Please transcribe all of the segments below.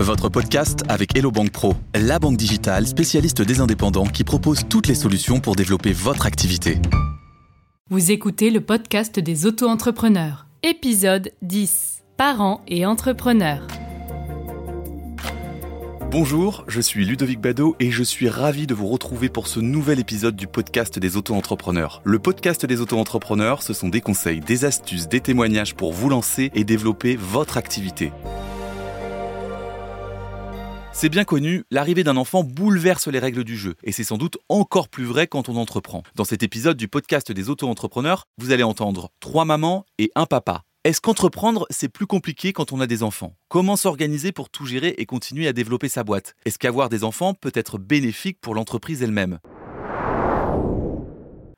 Votre podcast avec Hello Bank Pro, la banque digitale spécialiste des indépendants qui propose toutes les solutions pour développer votre activité. Vous écoutez le podcast des auto-entrepreneurs, épisode 10. Parents et entrepreneurs. Bonjour, je suis Ludovic Bado et je suis ravi de vous retrouver pour ce nouvel épisode du podcast des auto-entrepreneurs. Le podcast des auto-entrepreneurs, ce sont des conseils, des astuces, des témoignages pour vous lancer et développer votre activité. C'est bien connu, l'arrivée d'un enfant bouleverse les règles du jeu, et c'est sans doute encore plus vrai quand on entreprend. Dans cet épisode du podcast des auto-entrepreneurs, vous allez entendre trois mamans et un papa. Est-ce qu'entreprendre, c'est plus compliqué quand on a des enfants? Comment s'organiser pour tout gérer et continuer à développer sa boîte? Est-ce qu'avoir des enfants peut être bénéfique pour l'entreprise elle-même?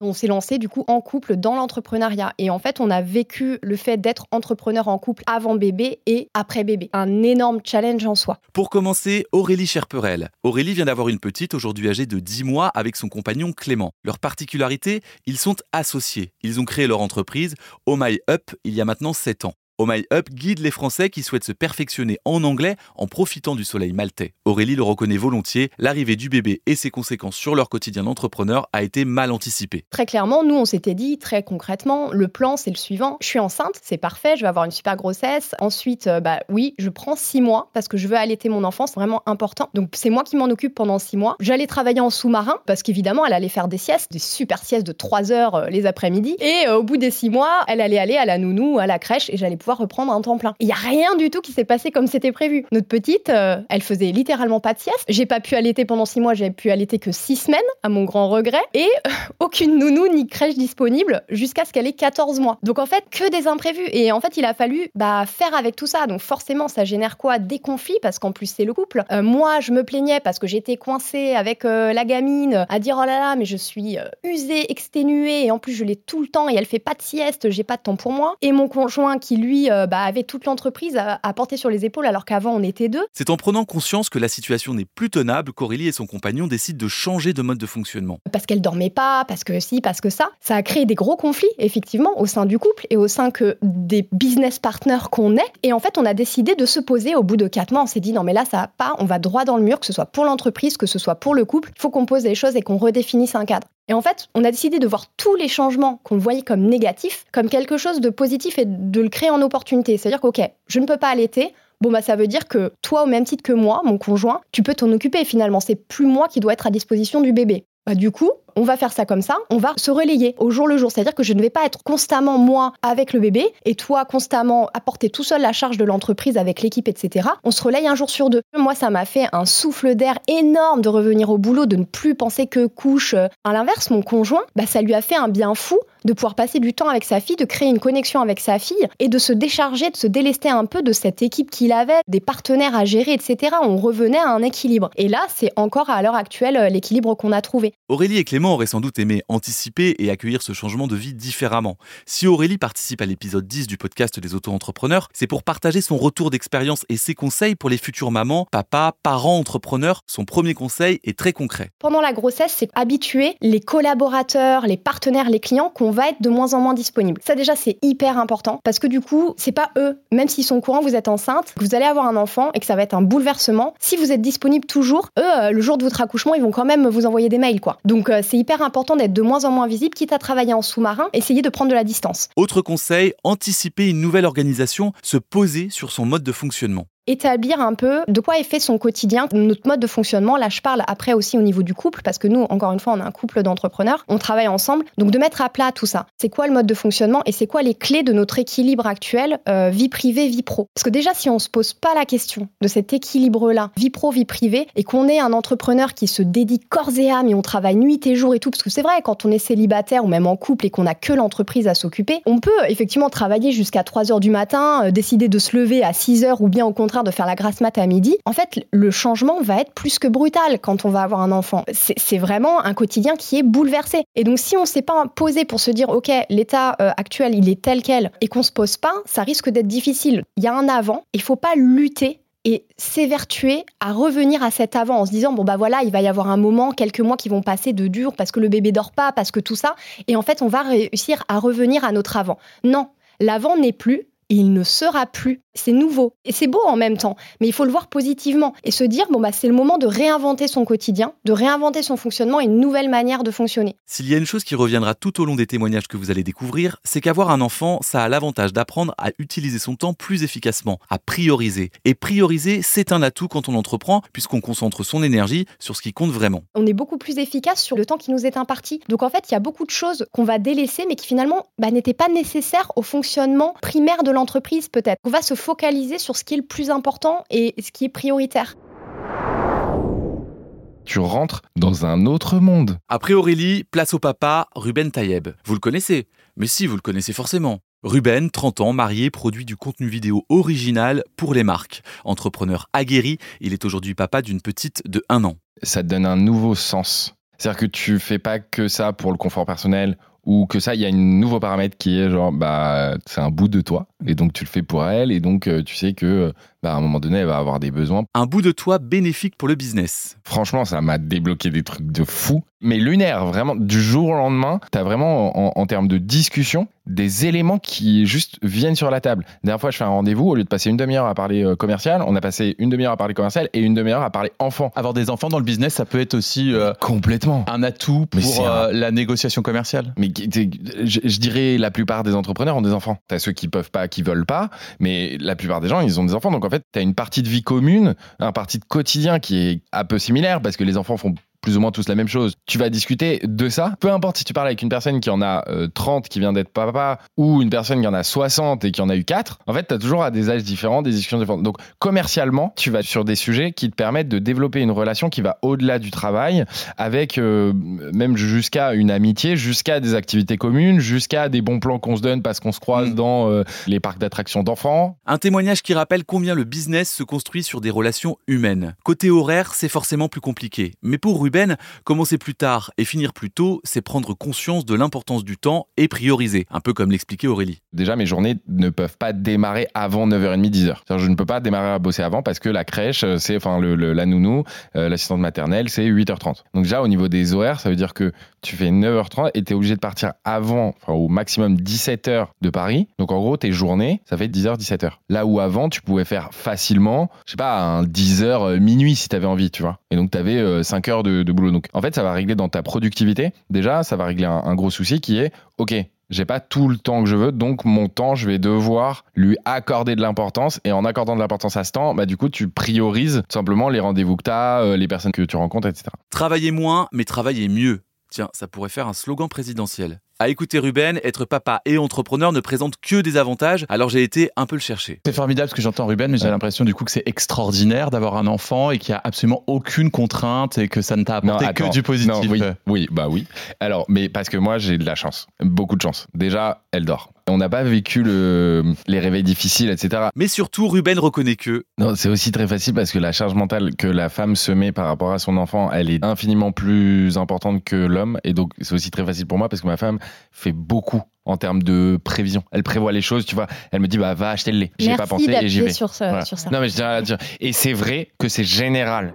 On s'est lancé du coup en couple dans l'entrepreneuriat. Et en fait, on a vécu le fait d'être entrepreneur en couple avant bébé et après bébé. Un énorme challenge en soi. Pour commencer, Aurélie Cherperel. Aurélie vient d'avoir une petite, aujourd'hui âgée de 10 mois, avec son compagnon Clément. Leur particularité, ils sont associés. Ils ont créé leur entreprise, Oh My Up, il y a maintenant 7 ans. Oh My Up guide les Français qui souhaitent se perfectionner en anglais en profitant du soleil maltais. Aurélie le reconnaît volontiers, l'arrivée du bébé et ses conséquences sur leur quotidien d'entrepreneur a été mal anticipée. Très clairement, nous, on s'était dit très concrètement, le plan, c'est le suivant. Je suis enceinte, c'est parfait, je vais avoir une super grossesse. Ensuite, euh, bah oui, je prends six mois parce que je veux allaiter mon enfant, c'est vraiment important. Donc, c'est moi qui m'en occupe pendant six mois. J'allais travailler en sous-marin parce qu'évidemment, elle allait faire des siestes, des super siestes de trois heures euh, les après-midi. Et euh, au bout des six mois, elle allait aller à la nounou, à la crèche et j'allais pouvoir reprendre un temps plein. Il y a rien du tout qui s'est passé comme c'était prévu. Notre petite, euh, elle faisait littéralement pas de sieste. J'ai pas pu allaiter pendant six mois, j'ai pu allaiter que six semaines, à mon grand regret. Et euh, aucune nounou ni crèche disponible jusqu'à ce qu'elle ait 14 mois. Donc en fait, que des imprévus. Et en fait, il a fallu bah, faire avec tout ça. Donc forcément, ça génère quoi? Des conflits, parce qu'en plus, c'est le couple. Euh, moi, je me plaignais parce que j'étais coincée avec la gamine à dire oh là là, mais je suis usée, exténuée, et en plus, je l'ai tout le temps et elle fait pas de sieste, j'ai pas de temps pour moi. Et mon conjoint qui, lui, bah, avait toute l'entreprise à, porter sur les épaules alors qu'avant on était deux. C'est en prenant conscience que la situation n'est plus tenable qu'Aurélie et son compagnon décident de changer de mode de fonctionnement. Parce qu'elle dormait pas, parce que si, parce que ça. Ça a créé des gros conflits, effectivement, au sein du couple et au sein que des business partners qu'on est. Et en fait, on a décidé de se poser au bout de quatre mois. On s'est dit, non mais là, ça va pas, on va droit dans le mur, que ce soit pour l'entreprise, que ce soit pour le couple. Il faut qu'on pose les choses et qu'on redéfinisse un cadre. Et en fait, on a décidé de voir tous les changements qu'on voyait comme négatifs comme quelque chose de positif et de le créer en opportunité. C'est-à-dire qu'ok, je ne peux pas allaiter. Bon, bah, ça veut dire que toi, au même titre que moi, mon conjoint, tu peux t'en occuper. Finalement, c'est plus moi qui dois être à disposition du bébé. Bah, du coup, on va faire ça comme ça, on va se relayer au jour le jour. C'est-à-dire que je ne vais pas être constamment moi avec le bébé et toi constamment apporter tout seul la charge de l'entreprise avec l'équipe, etc. On se relaye un jour sur deux. Moi, ça m'a fait un souffle d'air énorme de revenir au boulot, de ne plus penser que couche. À l'inverse, mon conjoint, bah, ça lui a fait un bien fou de pouvoir passer du temps avec sa fille, de créer une connexion avec sa fille et de se décharger, de se délester un peu de cette équipe qu'il avait, des partenaires à gérer, etc. On revenait à un équilibre. Et là, c'est encore à l'heure actuelle l'équilibre qu'on a trouvé. Aurélie et Clément auraient sans doute aimé anticiper et accueillir ce changement de vie différemment. Si Aurélie participe à l'épisode 10 du podcast des auto-entrepreneurs, c'est pour partager son retour d'expérience et ses conseils pour les futures mamans, papas, parents, entrepreneurs. Son premier conseil est très concret. Pendant la grossesse, c'est habituer les collaborateurs, les partenaires, les clients qu'on va être de moins en moins disponible. Ça déjà c'est hyper important parce que du coup, c'est pas eux, même s'ils sont au courant, vous êtes enceinte, que vous allez avoir un enfant et que ça va être un bouleversement. Si vous êtes disponible toujours, eux, euh, le jour de votre accouchement, ils vont quand même vous envoyer des mails quoi. Donc euh, c'est hyper important d'être de moins en moins visible, quitte à travailler en sous-marin, essayer de prendre de la distance. Autre conseil, anticiper une nouvelle organisation, se poser sur son mode de fonctionnement établir un peu de quoi est fait son quotidien, notre mode de fonctionnement. Là, je parle après aussi au niveau du couple, parce que nous, encore une fois, on a un couple d'entrepreneurs, on travaille ensemble. Donc, de mettre à plat tout ça. C'est quoi le mode de fonctionnement et c'est quoi les clés de notre équilibre actuel, euh, vie privée, vie pro? Parce que déjà, si on se pose pas la question de cet équilibre-là, vie pro, vie privée, et qu'on est un entrepreneur qui se dédie corps et âme et on travaille nuit et jour et tout, parce que c'est vrai, quand on est célibataire ou même en couple et qu'on a que l'entreprise à s'occuper, on peut effectivement travailler jusqu'à 3 heures du matin, euh, décider de se lever à 6 heures ou bien au contraire de faire la grasse mat à midi, en fait, le changement va être plus que brutal quand on va avoir un enfant. C'est vraiment un quotidien qui est bouleversé. Et donc, si on ne s'est pas posé pour se dire, OK, l'état euh, actuel, il est tel quel, et qu'on se pose pas, ça risque d'être difficile. Il y a un avant, il faut pas lutter et s'évertuer à revenir à cet avant en se disant bon bah voilà il va y avoir un moment quelques mois qui vont passer de dur parce que le bébé dort pas parce que tout ça et en fait on va réussir à revenir à notre avant non l'avant n'est plus il ne sera plus. C'est nouveau et c'est beau en même temps, mais il faut le voir positivement et se dire bon bah c'est le moment de réinventer son quotidien, de réinventer son fonctionnement et une nouvelle manière de fonctionner. S'il y a une chose qui reviendra tout au long des témoignages que vous allez découvrir, c'est qu'avoir un enfant, ça a l'avantage d'apprendre à utiliser son temps plus efficacement, à prioriser. Et prioriser, c'est un atout quand on entreprend puisqu'on concentre son énergie sur ce qui compte vraiment. On est beaucoup plus efficace sur le temps qui nous est imparti. Donc en fait, il y a beaucoup de choses qu'on va délaisser mais qui finalement bah, n'étaient pas nécessaires au fonctionnement primaire de l'entreprise peut-être. On va se focaliser sur ce qui est le plus important et ce qui est prioritaire tu rentres dans un autre monde. Après Aurélie, place au papa, Ruben Tayeb. Vous le connaissez Mais si, vous le connaissez forcément. Ruben, 30 ans, marié, produit du contenu vidéo original pour les marques. Entrepreneur aguerri, il est aujourd'hui papa d'une petite de 1 an. Ça te donne un nouveau sens. C'est-à-dire que tu fais pas que ça pour le confort personnel ou que ça, il y a un nouveau paramètre qui est genre, bah, c'est un bout de toi, et donc tu le fais pour elle, et donc euh, tu sais que, euh, bah, à un moment donné, elle va avoir des besoins. Un bout de toi bénéfique pour le business. Franchement, ça m'a débloqué des trucs de fou. Mais lunaire, vraiment, du jour au lendemain, tu as vraiment, en, termes de discussion, des éléments qui juste viennent sur la table. La dernière fois, je fais un rendez-vous, au lieu de passer une demi-heure à parler euh, commercial, on a passé une demi-heure à parler commercial et une demi-heure à parler enfant. Avoir des enfants dans le business, ça peut être aussi complètement un atout pour la négociation commerciale. Mais je, dirais la plupart des entrepreneurs ont des enfants. T'as ceux qui peuvent pas, qui veulent pas, mais la plupart des gens, ils ont des enfants. Donc en fait, t'as une partie de vie commune, un partie de quotidien qui est un peu similaire parce que les enfants font plus ou moins tous la même chose. Tu vas discuter de ça. Peu importe si tu parles avec une personne qui en a 30 euh, qui vient d'être papa ou une personne qui en a 60 et qui en a eu 4, en fait, tu as toujours à des âges différents, des discussions différentes. Donc, commercialement, tu vas sur des sujets qui te permettent de développer une relation qui va au-delà du travail avec euh, même jusqu'à une amitié, jusqu'à des activités communes, jusqu'à des bons plans qu'on se donne parce qu'on se croise mm. dans euh, les parcs d'attractions d'enfants. Un témoignage qui rappelle combien le business se construit sur des relations humaines. Côté horaire, c'est forcément plus compliqué. Mais pour Ruben, commencer plus tard et finir plus tôt, c'est prendre conscience de l'importance du temps et prioriser, un peu comme l'expliquait Aurélie. Déjà, mes journées ne peuvent pas démarrer avant 9h30, 10h. Je ne peux pas démarrer à bosser avant parce que la crèche, c'est enfin la nounou, euh, l'assistante maternelle, c'est 8h30. Donc déjà, au niveau des horaires, ça veut dire que tu fais 9h30 et tu es obligé de partir avant, au maximum 17h de Paris. Donc en gros, tes journées, ça fait 10h, 17h. Là où avant, tu pouvais faire facilement, je sais pas, un 10h euh, minuit si tu avais envie, tu vois. Et donc tu avais 5 heures de, de boulot. En fait, ça va régler dans ta productivité. Déjà, ça va régler un, gros souci qui est, ok, j'ai pas tout le temps que je veux, donc mon temps, je vais devoir lui accorder de l'importance. Et en accordant de l'importance à ce temps, bah, du coup, tu priorises simplement les rendez-vous que tu as, euh, les personnes que tu rencontres, etc. Travailler moins, mais travailler mieux. Tiens, ça pourrait faire un slogan présidentiel. À écouter Ruben, être papa et entrepreneur ne présente que des avantages, alors j'ai été un peu le chercher. C'est formidable ce que j'entends Ruben, mais j'ai l'impression du coup que c'est extraordinaire d'avoir un enfant et qu'il n'y a absolument aucune contrainte et que ça ne t'a apporté que du positif. oui, oui, bah oui. Alors, mais parce que moi j'ai de la chance, beaucoup de chance. Déjà, elle dort. On n'a pas vécu le, les réveils difficiles, etc. Mais surtout, Ruben reconnaît que... Non, c'est aussi très facile parce que la charge mentale que la femme se met par rapport à son enfant, elle est infiniment plus importante que l'homme. Et donc, c'est aussi très facile pour moi parce que ma femme fait beaucoup en termes de prévision. Elle prévoit les choses, tu vois. Elle me dit, bah, va acheter le lait. J'ai pas pensé et j'y vais. Sur, sur ça. Non, mais je dirais à dire. Et c'est vrai que c'est général.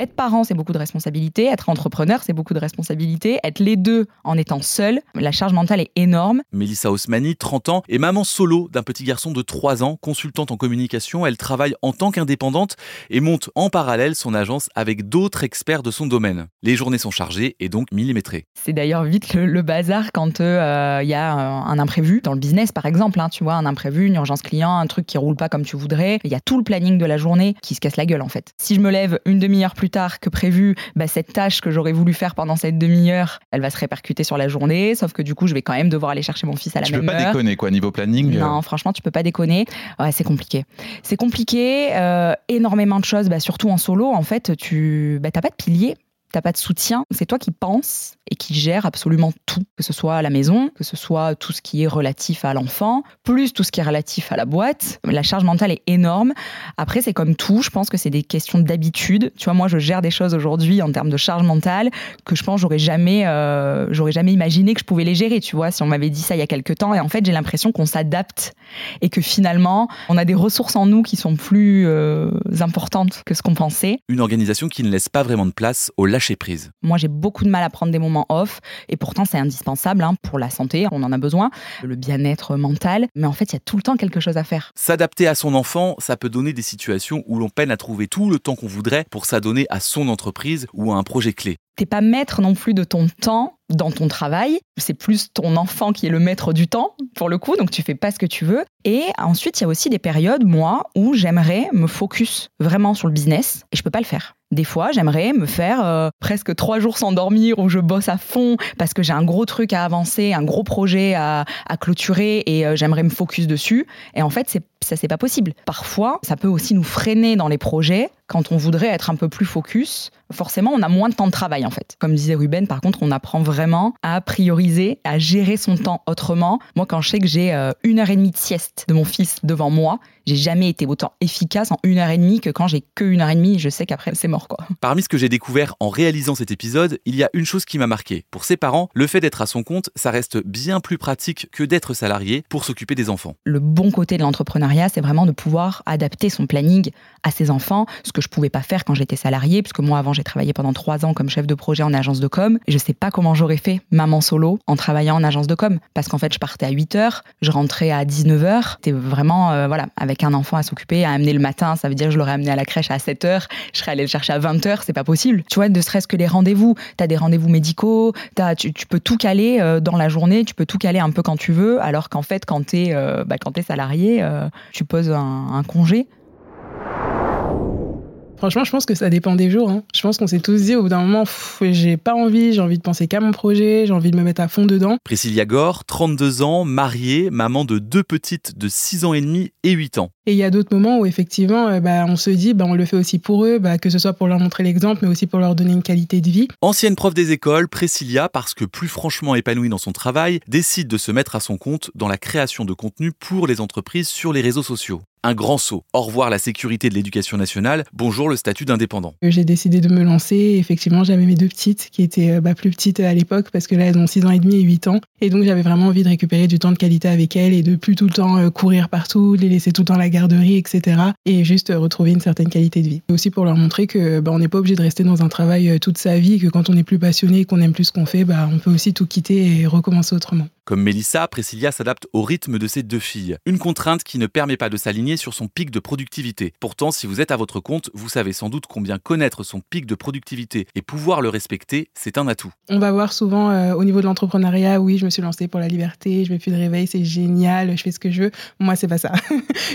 Être parent, c'est beaucoup de responsabilités. Être entrepreneur, c'est beaucoup de responsabilités. Être les deux en étant seul, la charge mentale est énorme. Mélissa Osmani, 30 ans, est maman solo d'un petit garçon de 3 ans, consultante en communication. Elle travaille en tant qu'indépendante et monte en parallèle son agence avec d'autres experts de son domaine. Les journées sont chargées et donc millimétrées. C'est d'ailleurs vite le, bazar quand il euh, y a un imprévu dans le business, par exemple. Hein, tu vois, un imprévu, une urgence client, un truc qui roule pas comme tu voudrais. Il y a tout le planning de la journée qui se casse la gueule en fait. Si je me lève une demi-heure plus tard que prévu, bah, cette tâche que j'aurais voulu faire pendant cette demi-heure, elle va se répercuter sur la journée. Sauf que du coup, je vais quand même devoir aller chercher mon fils à la même heure. Tu peux pas déconner, quoi, niveau planning euh. Non, franchement, tu peux pas déconner. Ouais, c'est compliqué. C'est compliqué. Euh, énormément de choses, bah, surtout en solo. En fait, tu bah, pas de pilier t'as pas de soutien, c'est toi qui penses et qui gère absolument tout, que ce soit à la maison, que ce soit tout ce qui est relatif à l'enfant, plus tout ce qui est relatif à la boîte. La charge mentale est énorme. Après, c'est comme tout, je pense que c'est des questions d'habitude. Tu vois, moi, je gère des choses aujourd'hui en termes de charge mentale que je pense j'aurais jamais, euh, j'aurais jamais imaginé que je pouvais les gérer. Tu vois, si on m'avait dit ça il y a quelques temps, et en fait, j'ai l'impression qu'on s'adapte et que finalement, on a des ressources en nous qui sont plus euh, importantes que ce qu'on pensait. Une organisation qui ne laisse pas vraiment de place au lâcher lâcher prise. Moi, j'ai beaucoup de mal à prendre des moments off, et pourtant c'est indispensable hein, pour la santé, on en a besoin, le bien-être mental, mais en fait, il y a tout le temps quelque chose à faire. S'adapter à son enfant, ça peut donner des situations où l'on peine à trouver tout le temps qu'on voudrait pour s'adonner à son entreprise ou à un projet clé. T'es pas maître non plus de ton temps dans ton travail. C'est plus ton enfant qui est le maître du temps, pour le coup, donc tu fais pas ce que tu veux. Et ensuite, il y a aussi des périodes, moi, où j'aimerais me focus vraiment sur le business et je peux pas le faire. Des fois, j'aimerais me faire euh, presque trois jours sans dormir où je bosse à fond parce que j'ai un gros truc à avancer, un gros projet à, clôturer et euh, j'aimerais me focus dessus. Et en fait, ça, c'est pas possible. Parfois, ça peut aussi nous freiner dans les projets quand on voudrait être un peu plus focus. Forcément, on a moins de temps de travail en fait. Comme disait Ruben, par contre, on apprend vraiment à prioriser, à gérer son temps autrement. Moi, quand je sais que j'ai euh, une heure et demie de sieste de mon fils devant moi, j'ai jamais été autant efficace en une heure et demie que quand j'ai que une heure et demie, je sais qu'après c'est mort quoi. Parmi ce que j'ai découvert en réalisant cet épisode, il y a une chose qui m'a marqué. Pour ses parents, le fait d'être à son compte, ça reste bien plus pratique que d'être salarié pour s'occuper des enfants. Le bon côté de l'entrepreneuriat, c'est vraiment de pouvoir adapter son planning à ses enfants, ce que je pouvais pas faire quand j'étais salarié, puisque moi avant j'ai travaillé pendant trois ans comme chef de projet en agence de com, et je sais pas comment j'aurais fait maman solo en travaillant en agence de com, parce qu'en fait je partais à 8 heures, je rentrais à 19 heures, c'était vraiment euh, voilà avec un enfant à s'occuper, à amener le matin, ça veut dire que je l'aurais amené à la crèche à 7 h je serais allée le chercher à 20 h c'est pas possible. Tu vois, ne serait-ce que les rendez-vous, tu as des rendez-vous médicaux, as, tu, peux tout caler euh, dans la journée, tu peux tout caler un peu quand tu veux, alors qu'en fait, quand tu es, euh, bah, salarié, euh, tu poses un congé, Franchement, je pense que ça dépend des jours. Hein. Je pense qu'on s'est tous dit au bout d'un moment, j'ai pas envie, j'ai envie de penser qu'à mon projet, j'ai envie de me mettre à fond dedans. Priscilla Gore, 32 ans, mariée, maman de deux petites de 6 ans et demi et 8 ans. Et il y a d'autres moments où effectivement, euh, bah, on se dit, bah, on le fait aussi pour eux, bah, que ce soit pour leur montrer l'exemple, mais aussi pour leur donner une qualité de vie. Ancienne prof des écoles, Priscilla, parce que plus franchement épanouie dans son travail, décide de se mettre à son compte dans la création de contenu pour les entreprises sur les réseaux sociaux un grand saut. Au revoir la sécurité de l'éducation nationale, bonjour le statut d'indépendant. J'ai décidé de me lancer. Effectivement, j'avais mes deux petites qui étaient euh, bah, plus petites à l'époque parce que là, elles ont 6 ans et demi et 8 ans. Et donc, j'avais vraiment envie de récupérer du temps de qualité avec elles et de plus tout le temps euh, courir partout, les laisser tout le temps à la garderie, etc. Et juste euh, retrouver une certaine qualité de vie. Et aussi pour leur montrer que bah, on n'est pas obligé de rester dans un travail toute sa vie, que quand on est plus passionné et qu'on aime plus ce qu'on fait, bah, on peut aussi tout quitter et recommencer autrement. Comme Mélissa, Priscilla s'adapte au rythme de ses deux filles. Une contrainte qui ne permet pas de s'aligner sur son pic de productivité. Pourtant, si vous êtes à votre compte, vous savez sans doute combien connaître son pic de productivité et pouvoir le respecter, c'est un atout. On va voir souvent euh, au niveau de l'entrepreneuriat, oui, je me suis lancée pour la liberté, je mets plus de réveil, c'est génial, je fais ce que je veux. Moi, c'est pas ça.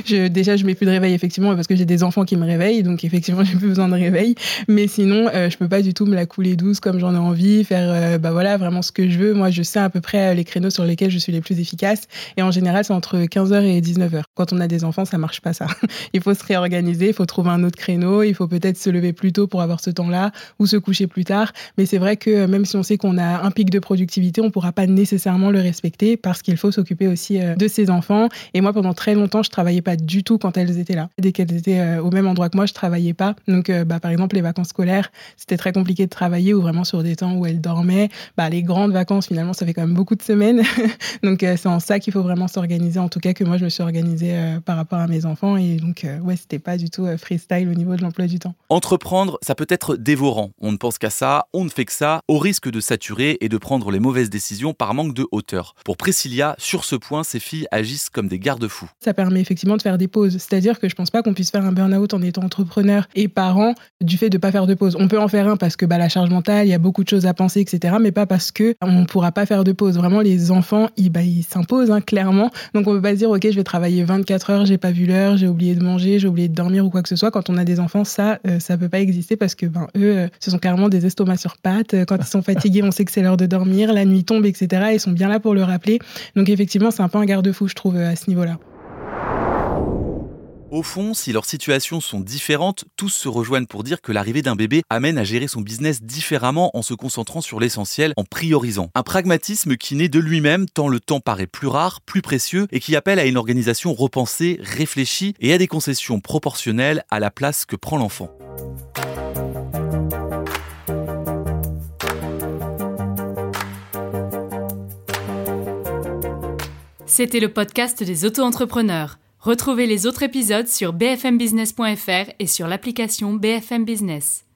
déjà, je mets plus de réveil effectivement parce que j'ai des enfants qui me réveillent, donc effectivement, j'ai plus besoin de réveil. Mais sinon, euh, je peux pas du tout me la couler douce comme j'en ai envie, faire euh, bah voilà vraiment ce que je veux. Moi, je sais à peu près les créneaux sur lesquels je suis les plus efficaces. Et en général, c'est entre 15h et 19h. Quand on a des enfants, ça marche pas ça. il faut se réorganiser, il faut trouver un autre créneau, il faut peut-être se lever plus tôt pour avoir ce temps-là ou se coucher plus tard. Mais c'est vrai que euh, même si on sait qu'on a un pic de productivité, on pourra pas nécessairement le respecter parce qu'il faut s'occuper aussi euh, de ses enfants. Et moi, pendant très longtemps, je travaillais pas du tout quand elles étaient là. Dès qu'elles étaient euh, au même endroit que moi, je travaillais pas. Donc, bah, par exemple, les vacances scolaires, c'était très compliqué de travailler ou vraiment sur des temps où elles dormaient. Bah, les grandes vacances, finalement, ça fait quand même beaucoup de semaines. donc, c'est en ça qu'il faut vraiment s'organiser. En tout cas, que moi, je me suis organisée euh, par rapport à mes enfants. Et donc, euh, ouais, c'était pas du tout euh, freestyle au niveau de l'emploi du temps. Entreprendre, ça peut être dévorant. On ne pense qu'à ça, on ne fait que ça, au risque de saturer et de prendre les mauvaises décisions par manque de hauteur. Pour Priscilla, sur ce point, ses filles agissent comme des garde-fous. Ça permet effectivement de faire des pauses. C'est-à-dire que je pense pas qu'on puisse faire un burn-out en étant entrepreneur et parent du fait de pas faire de pause. On peut en faire un parce que bah, la charge mentale, il y a beaucoup de choses à penser, etc. Mais pas parce que on pourra pas faire de pause. Vraiment, les enfants, ils, bah, s'imposent hein, clairement. Donc on peut pas se dire ok, je vais travailler 24 heures, j'ai pas vu l'heure, j'ai oublié de manger, j'ai oublié de dormir ou quoi que ce soit. Quand on a des enfants, ça, euh, ça peut pas exister parce que ben eux, euh, ce sont carrément des estomacs sur pattes. Quand ils sont fatigués, on sait que c'est l'heure de dormir, la nuit tombe, etc. Ils sont bien là pour le rappeler. Donc effectivement, c'est un peu un garde-fou, je trouve, euh, à ce niveau-là. Au fond, si leurs situations sont différentes, tous se rejoignent pour dire que l'arrivée d'un bébé amène à gérer son business différemment en se concentrant sur l'essentiel, en priorisant. Un pragmatisme qui naît de lui-même tant le temps paraît plus rare, plus précieux et qui appelle à une organisation repensée, réfléchie et à des concessions proportionnelles à la place que prend l'enfant. C'était le podcast des auto-entrepreneurs. Retrouvez les autres épisodes sur bfmbusiness.fr et sur l'application BFM Business.